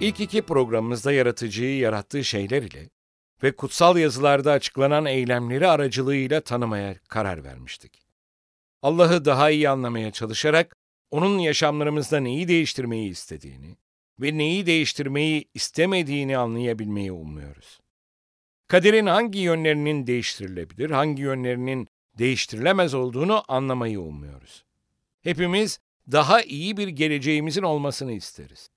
İlk iki programımızda yaratıcıyı yarattığı şeyler ile ve kutsal yazılarda açıklanan eylemleri aracılığıyla tanımaya karar vermiştik. Allah'ı daha iyi anlamaya çalışarak onun yaşamlarımızda neyi değiştirmeyi istediğini ve neyi değiştirmeyi istemediğini anlayabilmeyi umuyoruz. Kaderin hangi yönlerinin değiştirilebilir, hangi yönlerinin değiştirilemez olduğunu anlamayı umuyoruz. Hepimiz daha iyi bir geleceğimizin olmasını isteriz.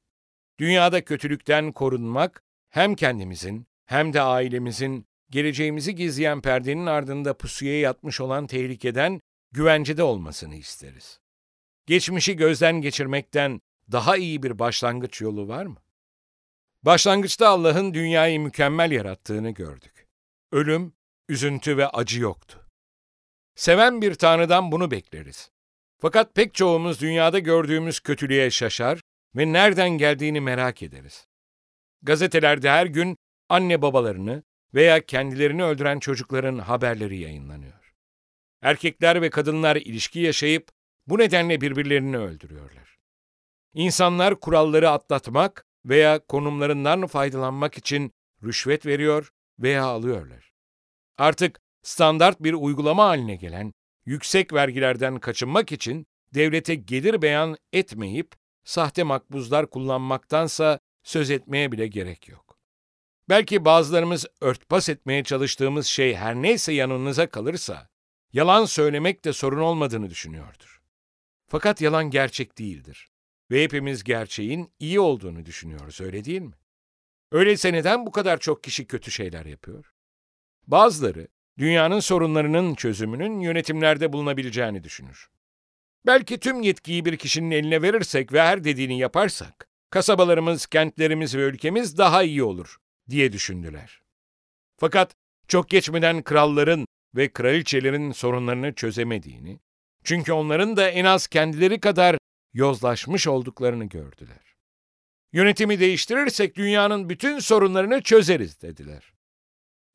Dünyada kötülükten korunmak hem kendimizin hem de ailemizin geleceğimizi gizleyen perdenin ardında pusuya yatmış olan tehlikeden güvencede olmasını isteriz. Geçmişi gözden geçirmekten daha iyi bir başlangıç yolu var mı? Başlangıçta Allah'ın dünyayı mükemmel yarattığını gördük. Ölüm, üzüntü ve acı yoktu. Seven bir Tanrı'dan bunu bekleriz. Fakat pek çoğumuz dünyada gördüğümüz kötülüğe şaşar ve nereden geldiğini merak ederiz. Gazetelerde her gün anne babalarını veya kendilerini öldüren çocukların haberleri yayınlanıyor. Erkekler ve kadınlar ilişki yaşayıp bu nedenle birbirlerini öldürüyorlar. İnsanlar kuralları atlatmak veya konumlarından faydalanmak için rüşvet veriyor veya alıyorlar. Artık standart bir uygulama haline gelen yüksek vergilerden kaçınmak için devlete gelir beyan etmeyip sahte makbuzlar kullanmaktansa söz etmeye bile gerek yok. Belki bazılarımız örtbas etmeye çalıştığımız şey her neyse yanınıza kalırsa, yalan söylemek de sorun olmadığını düşünüyordur. Fakat yalan gerçek değildir. Ve hepimiz gerçeğin iyi olduğunu düşünüyoruz, öyle değil mi? Öyleyse neden bu kadar çok kişi kötü şeyler yapıyor? Bazıları, dünyanın sorunlarının çözümünün yönetimlerde bulunabileceğini düşünür. Belki tüm yetkiyi bir kişinin eline verirsek ve her dediğini yaparsak, kasabalarımız, kentlerimiz ve ülkemiz daha iyi olur diye düşündüler. Fakat çok geçmeden kralların ve kraliçelerin sorunlarını çözemediğini, çünkü onların da en az kendileri kadar yozlaşmış olduklarını gördüler. Yönetimi değiştirirsek dünyanın bütün sorunlarını çözeriz dediler.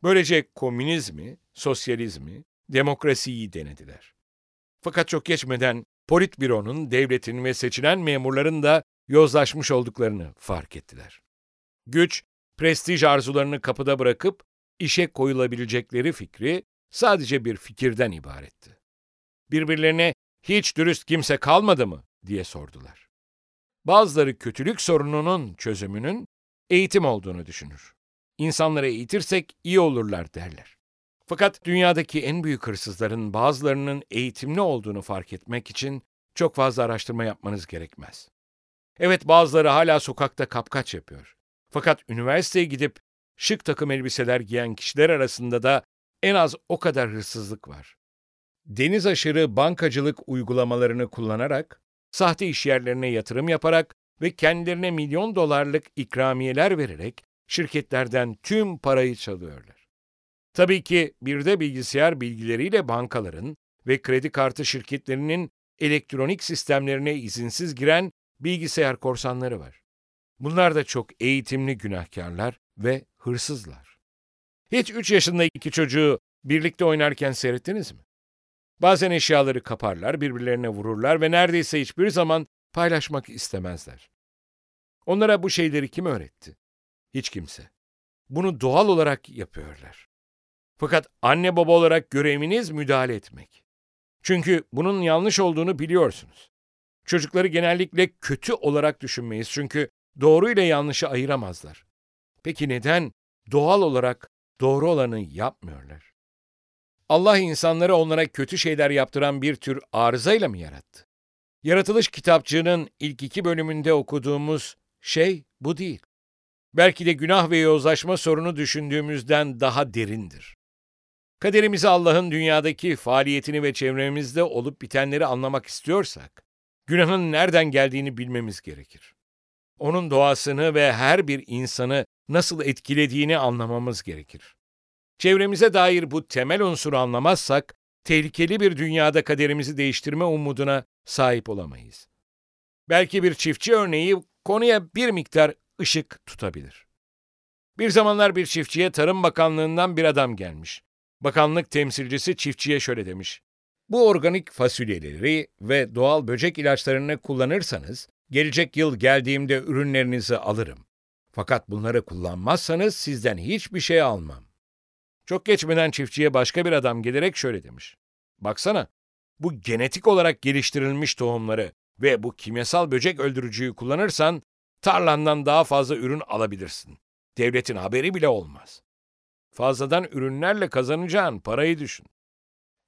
Böylece komünizmi, sosyalizmi, demokrasiyi denediler. Fakat çok geçmeden politbüronun, devletin ve seçilen memurların da yozlaşmış olduklarını fark ettiler. Güç, prestij arzularını kapıda bırakıp işe koyulabilecekleri fikri sadece bir fikirden ibaretti. Birbirlerine hiç dürüst kimse kalmadı mı diye sordular. Bazıları kötülük sorununun çözümünün eğitim olduğunu düşünür. İnsanları eğitirsek iyi olurlar derler. Fakat dünyadaki en büyük hırsızların bazılarının eğitimli olduğunu fark etmek için çok fazla araştırma yapmanız gerekmez. Evet bazıları hala sokakta kapkaç yapıyor. Fakat üniversiteye gidip şık takım elbiseler giyen kişiler arasında da en az o kadar hırsızlık var. Deniz aşırı bankacılık uygulamalarını kullanarak, sahte işyerlerine yatırım yaparak ve kendilerine milyon dolarlık ikramiyeler vererek şirketlerden tüm parayı çalıyorlar. Tabii ki bir de bilgisayar bilgileriyle bankaların ve kredi kartı şirketlerinin elektronik sistemlerine izinsiz giren bilgisayar korsanları var. Bunlar da çok eğitimli günahkarlar ve hırsızlar. Hiç üç yaşında iki çocuğu birlikte oynarken seyrettiniz mi? Bazen eşyaları kaparlar, birbirlerine vururlar ve neredeyse hiçbir zaman paylaşmak istemezler. Onlara bu şeyleri kim öğretti? Hiç kimse. Bunu doğal olarak yapıyorlar. Fakat anne baba olarak göreviniz müdahale etmek. Çünkü bunun yanlış olduğunu biliyorsunuz. Çocukları genellikle kötü olarak düşünmeyiz çünkü doğru ile yanlışı ayıramazlar. Peki neden doğal olarak doğru olanı yapmıyorlar? Allah insanları onlara kötü şeyler yaptıran bir tür arızayla mı yarattı? Yaratılış kitapçığının ilk iki bölümünde okuduğumuz şey bu değil. Belki de günah ve yozlaşma sorunu düşündüğümüzden daha derindir. Kaderimizi Allah'ın dünyadaki faaliyetini ve çevremizde olup bitenleri anlamak istiyorsak, günahın nereden geldiğini bilmemiz gerekir. onun doğasını ve her bir insanı nasıl etkilediğini anlamamız gerekir. Çevremize dair bu temel unsuru anlamazsak, tehlikeli bir dünyada kaderimizi değiştirme umuduna sahip olamayız. Belki bir çiftçi örneği konuya bir miktar ışık tutabilir. Bir zamanlar bir çiftçiye Tarım Bakanlığı'ndan bir adam gelmiş. Bakanlık temsilcisi çiftçiye şöyle demiş. Bu organik fasulyeleri ve doğal böcek ilaçlarını kullanırsanız, gelecek yıl geldiğimde ürünlerinizi alırım. Fakat bunları kullanmazsanız sizden hiçbir şey almam. Çok geçmeden çiftçiye başka bir adam gelerek şöyle demiş. Baksana, bu genetik olarak geliştirilmiş tohumları ve bu kimyasal böcek öldürücüyü kullanırsan tarlandan daha fazla ürün alabilirsin. Devletin haberi bile olmaz. Fazladan ürünlerle kazanacağın parayı düşün.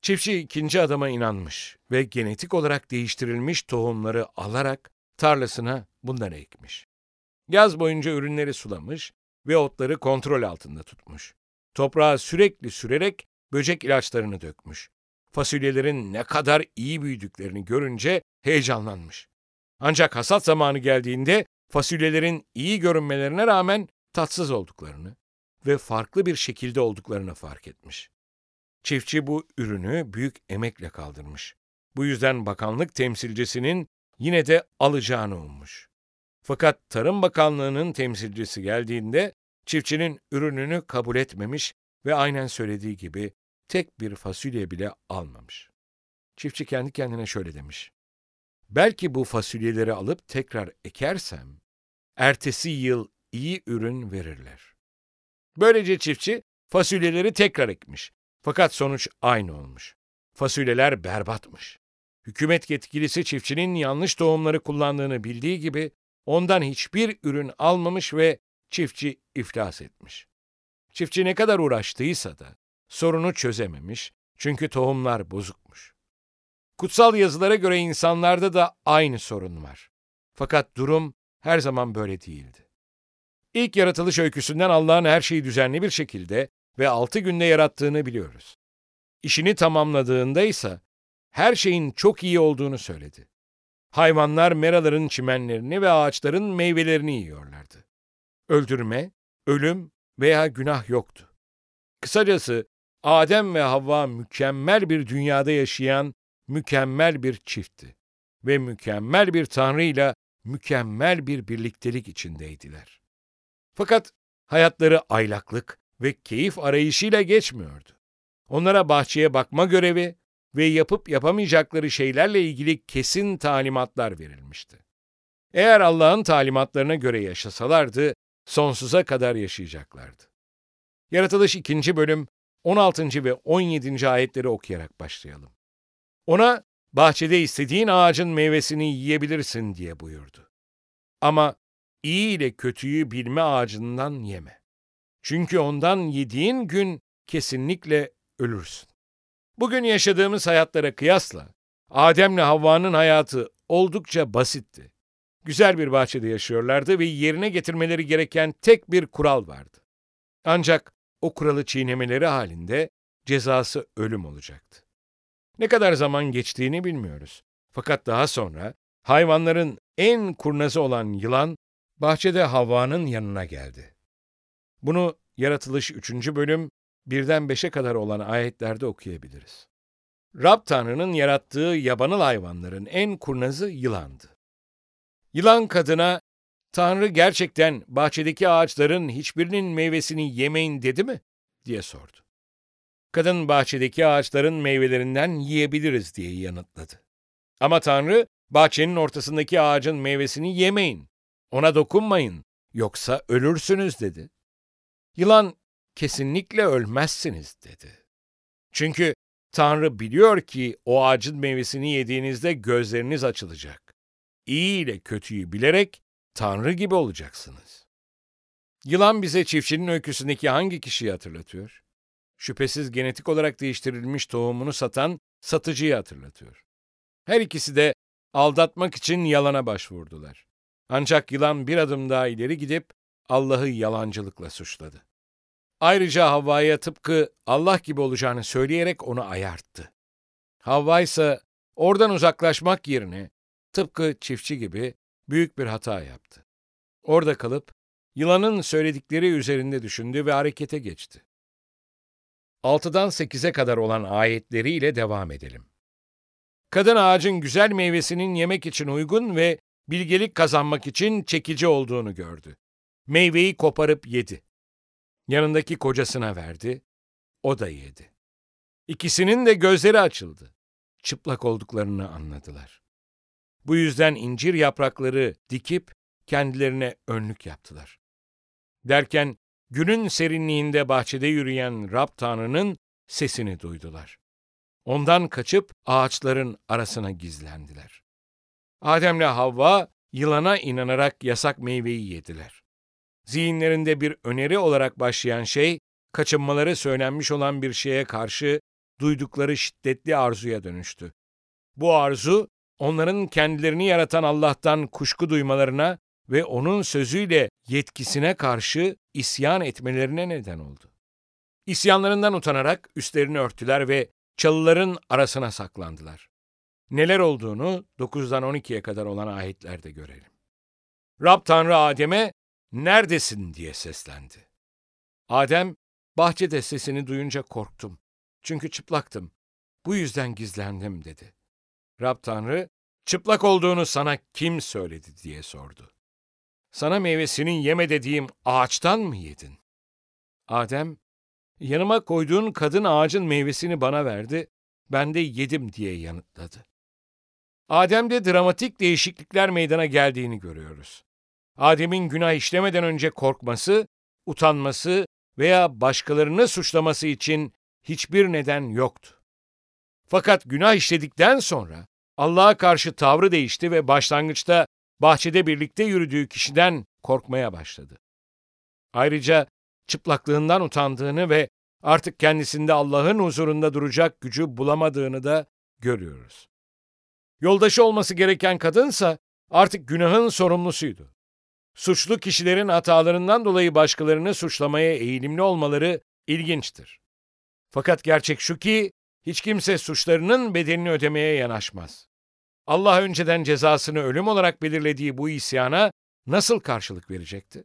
Çiftçi ikinci adama inanmış ve genetik olarak değiştirilmiş tohumları alarak tarlasına bunları ekmiş. Yaz boyunca ürünleri sulamış ve otları kontrol altında tutmuş. Toprağa sürekli sürerek böcek ilaçlarını dökmüş. Fasulyelerin ne kadar iyi büyüdüklerini görünce heyecanlanmış. Ancak hasat zamanı geldiğinde fasulyelerin iyi görünmelerine rağmen tatsız olduklarını ve farklı bir şekilde olduklarını fark etmiş. Çiftçi bu ürünü büyük emekle kaldırmış. Bu yüzden bakanlık temsilcisinin yine de alacağını ummuş. Fakat Tarım Bakanlığı'nın temsilcisi geldiğinde çiftçinin ürününü kabul etmemiş ve aynen söylediği gibi tek bir fasulye bile almamış. Çiftçi kendi kendine şöyle demiş. Belki bu fasulyeleri alıp tekrar ekersem, ertesi yıl iyi ürün verirler. Böylece çiftçi fasulyeleri tekrar ekmiş. Fakat sonuç aynı olmuş. Fasulyeler berbatmış. Hükümet yetkilisi çiftçinin yanlış tohumları kullandığını bildiği gibi ondan hiçbir ürün almamış ve çiftçi iflas etmiş. Çiftçi ne kadar uğraştıysa da sorunu çözememiş çünkü tohumlar bozukmuş. Kutsal yazılara göre insanlarda da aynı sorun var. Fakat durum her zaman böyle değildi. İlk yaratılış öyküsünden Allah'ın her şeyi düzenli bir şekilde ve altı günde yarattığını biliyoruz. İşini tamamladığında ise her şeyin çok iyi olduğunu söyledi. Hayvanlar meraların çimenlerini ve ağaçların meyvelerini yiyorlardı. Öldürme, ölüm veya günah yoktu. Kısacası Adem ve Havva mükemmel bir dünyada yaşayan mükemmel bir çiftti ve mükemmel bir Tanrı mükemmel bir birliktelik içindeydiler. Fakat hayatları aylaklık ve keyif arayışıyla geçmiyordu. Onlara bahçeye bakma görevi ve yapıp yapamayacakları şeylerle ilgili kesin talimatlar verilmişti. Eğer Allah'ın talimatlarına göre yaşasalardı, sonsuza kadar yaşayacaklardı. Yaratılış 2. bölüm 16. ve 17. ayetleri okuyarak başlayalım. Ona bahçede istediğin ağacın meyvesini yiyebilirsin diye buyurdu. Ama iyi ile kötüyü bilme ağacından yeme. Çünkü ondan yediğin gün kesinlikle ölürsün. Bugün yaşadığımız hayatlara kıyasla Adem'le Havva'nın hayatı oldukça basitti. Güzel bir bahçede yaşıyorlardı ve yerine getirmeleri gereken tek bir kural vardı. Ancak o kuralı çiğnemeleri halinde cezası ölüm olacaktı. Ne kadar zaman geçtiğini bilmiyoruz. Fakat daha sonra hayvanların en kurnazı olan yılan bahçede Havva'nın yanına geldi. Bunu Yaratılış 3. bölüm 1'den 5'e kadar olan ayetlerde okuyabiliriz. Rab Tanrı'nın yarattığı yabanıl hayvanların en kurnazı yılandı. Yılan kadına, Tanrı gerçekten bahçedeki ağaçların hiçbirinin meyvesini yemeyin dedi mi? diye sordu. Kadın bahçedeki ağaçların meyvelerinden yiyebiliriz diye yanıtladı. Ama Tanrı, bahçenin ortasındaki ağacın meyvesini yemeyin ona dokunmayın, yoksa ölürsünüz dedi. Yılan, kesinlikle ölmezsiniz dedi. Çünkü Tanrı biliyor ki o ağacın meyvesini yediğinizde gözleriniz açılacak. İyi ile kötüyü bilerek Tanrı gibi olacaksınız. Yılan bize çiftçinin öyküsündeki hangi kişiyi hatırlatıyor? Şüphesiz genetik olarak değiştirilmiş tohumunu satan satıcıyı hatırlatıyor. Her ikisi de aldatmak için yalana başvurdular. Ancak yılan bir adım daha ileri gidip Allah'ı yalancılıkla suçladı. Ayrıca Havva'ya tıpkı Allah gibi olacağını söyleyerek onu ayarttı. Havva ise oradan uzaklaşmak yerine tıpkı çiftçi gibi büyük bir hata yaptı. Orada kalıp yılanın söyledikleri üzerinde düşündü ve harekete geçti. 6'dan 8'e kadar olan ayetleriyle devam edelim. Kadın ağacın güzel meyvesinin yemek için uygun ve bilgelik kazanmak için çekici olduğunu gördü. Meyveyi koparıp yedi. Yanındaki kocasına verdi, o da yedi. İkisinin de gözleri açıldı. Çıplak olduklarını anladılar. Bu yüzden incir yaprakları dikip kendilerine önlük yaptılar. Derken günün serinliğinde bahçede yürüyen Rab Tanrı'nın sesini duydular. Ondan kaçıp ağaçların arasına gizlendiler. Ademle Havva yılana inanarak yasak meyveyi yediler. Zihinlerinde bir öneri olarak başlayan şey, kaçınmaları söylenmiş olan bir şeye karşı duydukları şiddetli arzuya dönüştü. Bu arzu, onların kendilerini yaratan Allah'tan kuşku duymalarına ve onun sözüyle yetkisine karşı isyan etmelerine neden oldu. İsyanlarından utanarak üstlerini örttüler ve çalıların arasına saklandılar. Neler olduğunu 9'dan 12'ye kadar olan ayetlerde görelim. Rab Tanrı Adem'e neredesin diye seslendi. Adem, bahçede sesini duyunca korktum. Çünkü çıplaktım. Bu yüzden gizlendim dedi. Rab Tanrı, çıplak olduğunu sana kim söyledi diye sordu. Sana meyvesinin yeme dediğim ağaçtan mı yedin? Adem, yanıma koyduğun kadın ağacın meyvesini bana verdi, ben de yedim diye yanıtladı. Adem'de dramatik değişiklikler meydana geldiğini görüyoruz. Adem'in günah işlemeden önce korkması, utanması veya başkalarını suçlaması için hiçbir neden yoktu. Fakat günah işledikten sonra Allah'a karşı tavrı değişti ve başlangıçta bahçede birlikte yürüdüğü kişiden korkmaya başladı. Ayrıca çıplaklığından utandığını ve artık kendisinde Allah'ın huzurunda duracak gücü bulamadığını da görüyoruz. Yoldaşı olması gereken kadınsa artık günahın sorumlusuydu. Suçlu kişilerin hatalarından dolayı başkalarını suçlamaya eğilimli olmaları ilginçtir. Fakat gerçek şu ki hiç kimse suçlarının bedelini ödemeye yanaşmaz. Allah önceden cezasını ölüm olarak belirlediği bu isyana nasıl karşılık verecekti?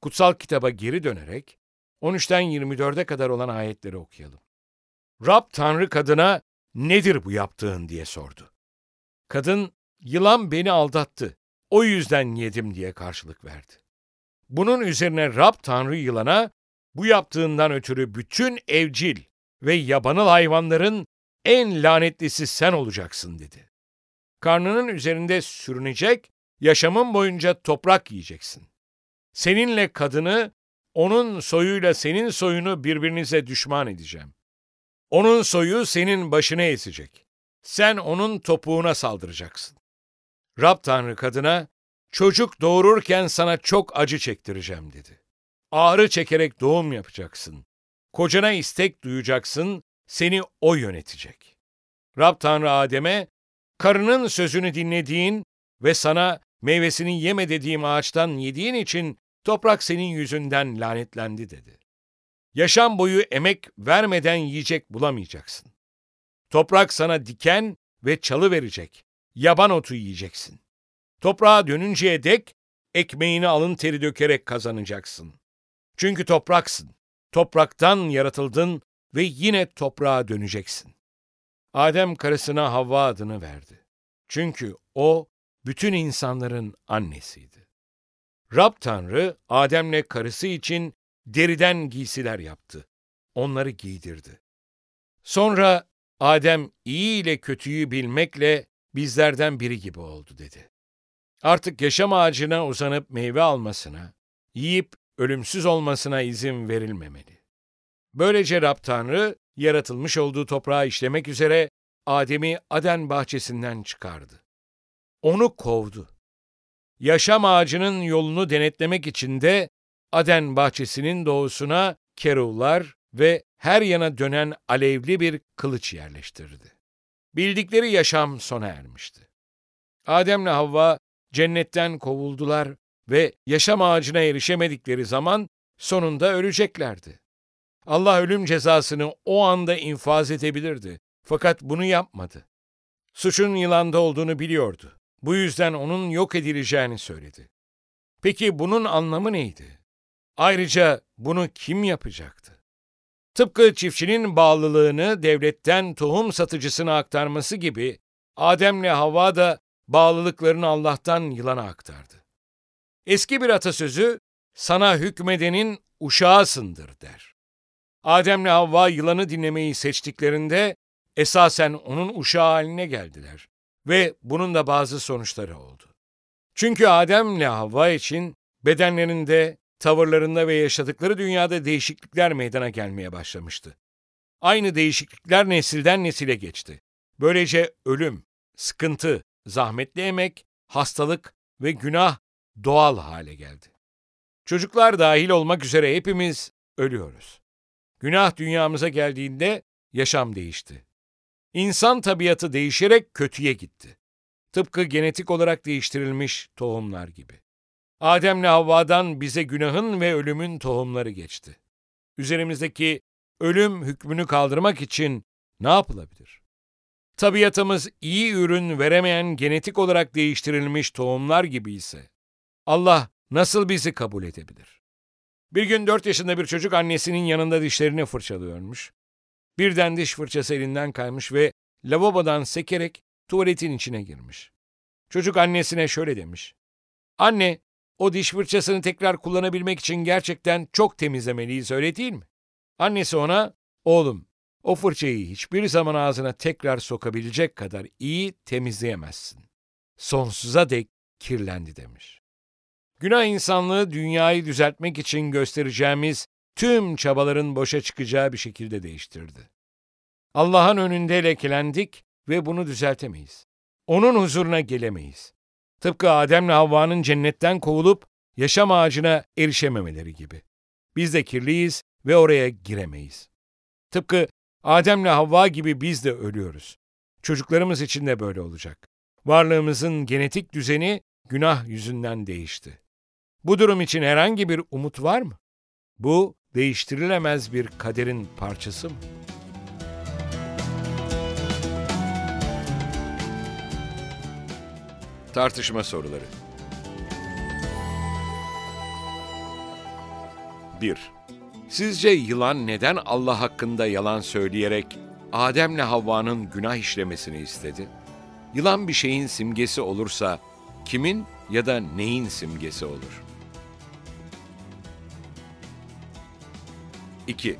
Kutsal kitaba geri dönerek 13'ten 24'e kadar olan ayetleri okuyalım. Rab Tanrı kadına nedir bu yaptığın diye sordu. Kadın yılan beni aldattı. O yüzden yedim diye karşılık verdi. Bunun üzerine Rab Tanrı yılana bu yaptığından ötürü bütün evcil ve yabanıl hayvanların en lanetlisi sen olacaksın dedi. Karnının üzerinde sürünecek, yaşamın boyunca toprak yiyeceksin. Seninle kadını, onun soyuyla senin soyunu birbirinize düşman edeceğim. Onun soyu senin başına esecek. Sen onun topuğuna saldıracaksın. Rab Tanrı kadına, çocuk doğururken sana çok acı çektireceğim dedi. Ağrı çekerek doğum yapacaksın. Kocana istek duyacaksın, seni o yönetecek. Rab Tanrı Adem'e, karının sözünü dinlediğin ve sana meyvesini yeme dediğim ağaçtan yediğin için toprak senin yüzünden lanetlendi dedi. Yaşam boyu emek vermeden yiyecek bulamayacaksın. Toprak sana diken ve çalı verecek. Yaban otu yiyeceksin. Toprağa dönünceye dek ekmeğini alın teri dökerek kazanacaksın. Çünkü topraksın. Topraktan yaratıldın ve yine toprağa döneceksin. Adem karısına Havva adını verdi. Çünkü o bütün insanların annesiydi. Rab Tanrı Adem'le karısı için deriden giysiler yaptı. Onları giydirdi. Sonra Adem iyi ile kötüyü bilmekle bizlerden biri gibi oldu dedi. Artık yaşam ağacına uzanıp meyve almasına, yiyip ölümsüz olmasına izin verilmemeli. Böylece Rab Tanrı, yaratılmış olduğu toprağı işlemek üzere Adem'i Aden bahçesinden çıkardı. Onu kovdu. Yaşam ağacının yolunu denetlemek için de Aden bahçesinin doğusuna keruvlar ve her yana dönen alevli bir kılıç yerleştirdi. Bildikleri yaşam sona ermişti. Adem'le Havva cennetten kovuldular ve yaşam ağacına erişemedikleri zaman sonunda öleceklerdi. Allah ölüm cezasını o anda infaz edebilirdi. Fakat bunu yapmadı. Suçun yılanda olduğunu biliyordu. Bu yüzden onun yok edileceğini söyledi. Peki bunun anlamı neydi? Ayrıca bunu kim yapacaktı? Tıpkı çiftçinin bağlılığını devletten tohum satıcısına aktarması gibi Adem'le Havva da bağlılıklarını Allah'tan yılana aktardı. Eski bir atasözü sana hükmedenin uşağısındır der. Adem'le Havva yılanı dinlemeyi seçtiklerinde esasen onun uşağı haline geldiler ve bunun da bazı sonuçları oldu. Çünkü Adem'le Havva için bedenlerinde, tavırlarında ve yaşadıkları dünyada değişiklikler meydana gelmeye başlamıştı. Aynı değişiklikler nesilden nesile geçti. Böylece ölüm, sıkıntı, zahmetli emek, hastalık ve günah doğal hale geldi. Çocuklar dahil olmak üzere hepimiz ölüyoruz. Günah dünyamıza geldiğinde yaşam değişti. İnsan tabiatı değişerek kötüye gitti. Tıpkı genetik olarak değiştirilmiş tohumlar gibi. Adem'le Havva'dan bize günahın ve ölümün tohumları geçti. Üzerimizdeki ölüm hükmünü kaldırmak için ne yapılabilir? Tabiatımız iyi ürün veremeyen genetik olarak değiştirilmiş tohumlar gibi ise Allah nasıl bizi kabul edebilir? Bir gün dört yaşında bir çocuk annesinin yanında dişlerini fırçalıyormuş. Birden diş fırçası elinden kaymış ve lavabodan sekerek tuvaletin içine girmiş. Çocuk annesine şöyle demiş. Anne, o diş fırçasını tekrar kullanabilmek için gerçekten çok temizlemeliyiz öyle değil mi? Annesi ona, oğlum o fırçayı hiçbir zaman ağzına tekrar sokabilecek kadar iyi temizleyemezsin. Sonsuza dek kirlendi demiş. Günah insanlığı dünyayı düzeltmek için göstereceğimiz tüm çabaların boşa çıkacağı bir şekilde değiştirdi. Allah'ın önünde lekelendik ve bunu düzeltemeyiz. Onun huzuruna gelemeyiz. Tıpkı Adem'le Havva'nın cennetten kovulup yaşam ağacına erişememeleri gibi. Biz de kirliyiz ve oraya giremeyiz. Tıpkı Adem'le Havva gibi biz de ölüyoruz. Çocuklarımız için de böyle olacak. Varlığımızın genetik düzeni günah yüzünden değişti. Bu durum için herhangi bir umut var mı? Bu değiştirilemez bir kaderin parçası mı? Tartışma soruları 1. Sizce yılan neden Allah hakkında yalan söyleyerek Adem'le Havva'nın günah işlemesini istedi? Yılan bir şeyin simgesi olursa kimin ya da neyin simgesi olur? 2.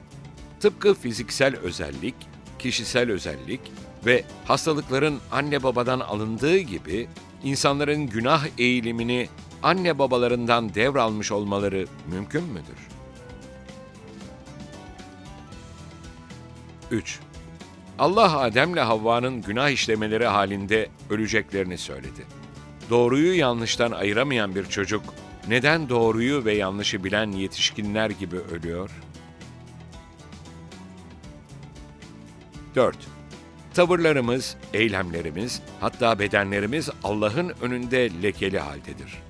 Tıpkı fiziksel özellik, kişisel özellik ve hastalıkların anne babadan alındığı gibi insanların günah eğilimini anne babalarından devralmış olmaları mümkün müdür? 3. Allah Adem'le Havva'nın günah işlemeleri halinde öleceklerini söyledi. Doğruyu yanlıştan ayıramayan bir çocuk neden doğruyu ve yanlışı bilen yetişkinler gibi ölüyor? 4. Tavırlarımız, eylemlerimiz, hatta bedenlerimiz Allah'ın önünde lekeli haldedir.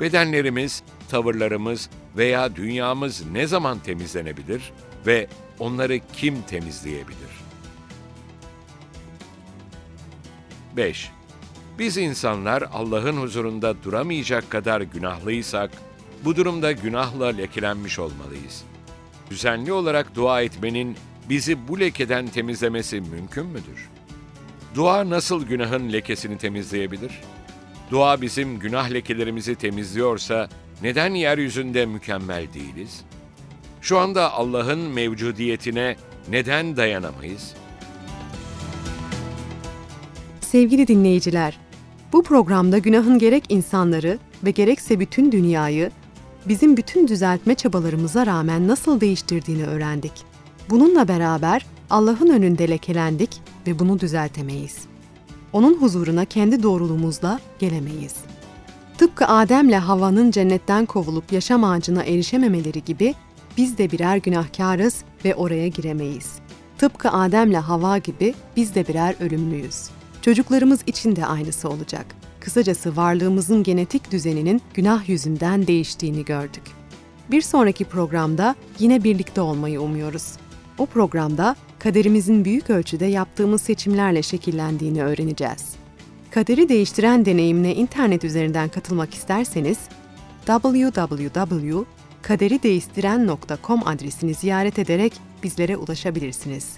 Bedenlerimiz, tavırlarımız veya dünyamız ne zaman temizlenebilir ve onları kim temizleyebilir? 5. Biz insanlar Allah'ın huzurunda duramayacak kadar günahlıysak, bu durumda günahla lekelenmiş olmalıyız. Düzenli olarak dua etmenin bizi bu lekeden temizlemesi mümkün müdür? Dua nasıl günahın lekesini temizleyebilir? Dua bizim günah lekelerimizi temizliyorsa neden yeryüzünde mükemmel değiliz? Şu anda Allah'ın mevcudiyetine neden dayanamayız? Sevgili dinleyiciler, bu programda günahın gerek insanları ve gerekse bütün dünyayı bizim bütün düzeltme çabalarımıza rağmen nasıl değiştirdiğini öğrendik. Bununla beraber Allah'ın önünde lekelendik ve bunu düzeltemeyiz. Onun huzuruna kendi doğruluğumuzla gelemeyiz. Tıpkı Adem'le Havva'nın cennetten kovulup yaşam ağacına erişememeleri gibi biz de birer günahkarız ve oraya giremeyiz. Tıpkı Adem'le Havva gibi biz de birer ölümlüyüz. Çocuklarımız için de aynısı olacak. Kısacası varlığımızın genetik düzeninin günah yüzünden değiştiğini gördük. Bir sonraki programda yine birlikte olmayı umuyoruz. O programda kaderimizin büyük ölçüde yaptığımız seçimlerle şekillendiğini öğreneceğiz. Kaderi değiştiren deneyimine internet üzerinden katılmak isterseniz www.kaderideyistiren.com adresini ziyaret ederek bizlere ulaşabilirsiniz.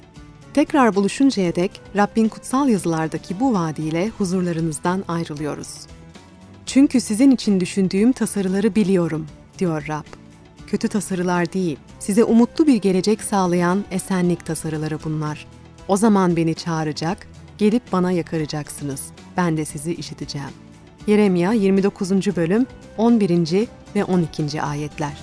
Tekrar buluşuncaya dek Rabbin kutsal yazılardaki bu vaadiyle huzurlarınızdan ayrılıyoruz. Çünkü sizin için düşündüğüm tasarıları biliyorum, diyor Rab. Kötü tasarılar değil, size umutlu bir gelecek sağlayan esenlik tasarıları bunlar. O zaman beni çağıracak, gelip bana yakaracaksınız. Ben de sizi işiteceğim. Yeremya 29. bölüm 11. ve 12. ayetler.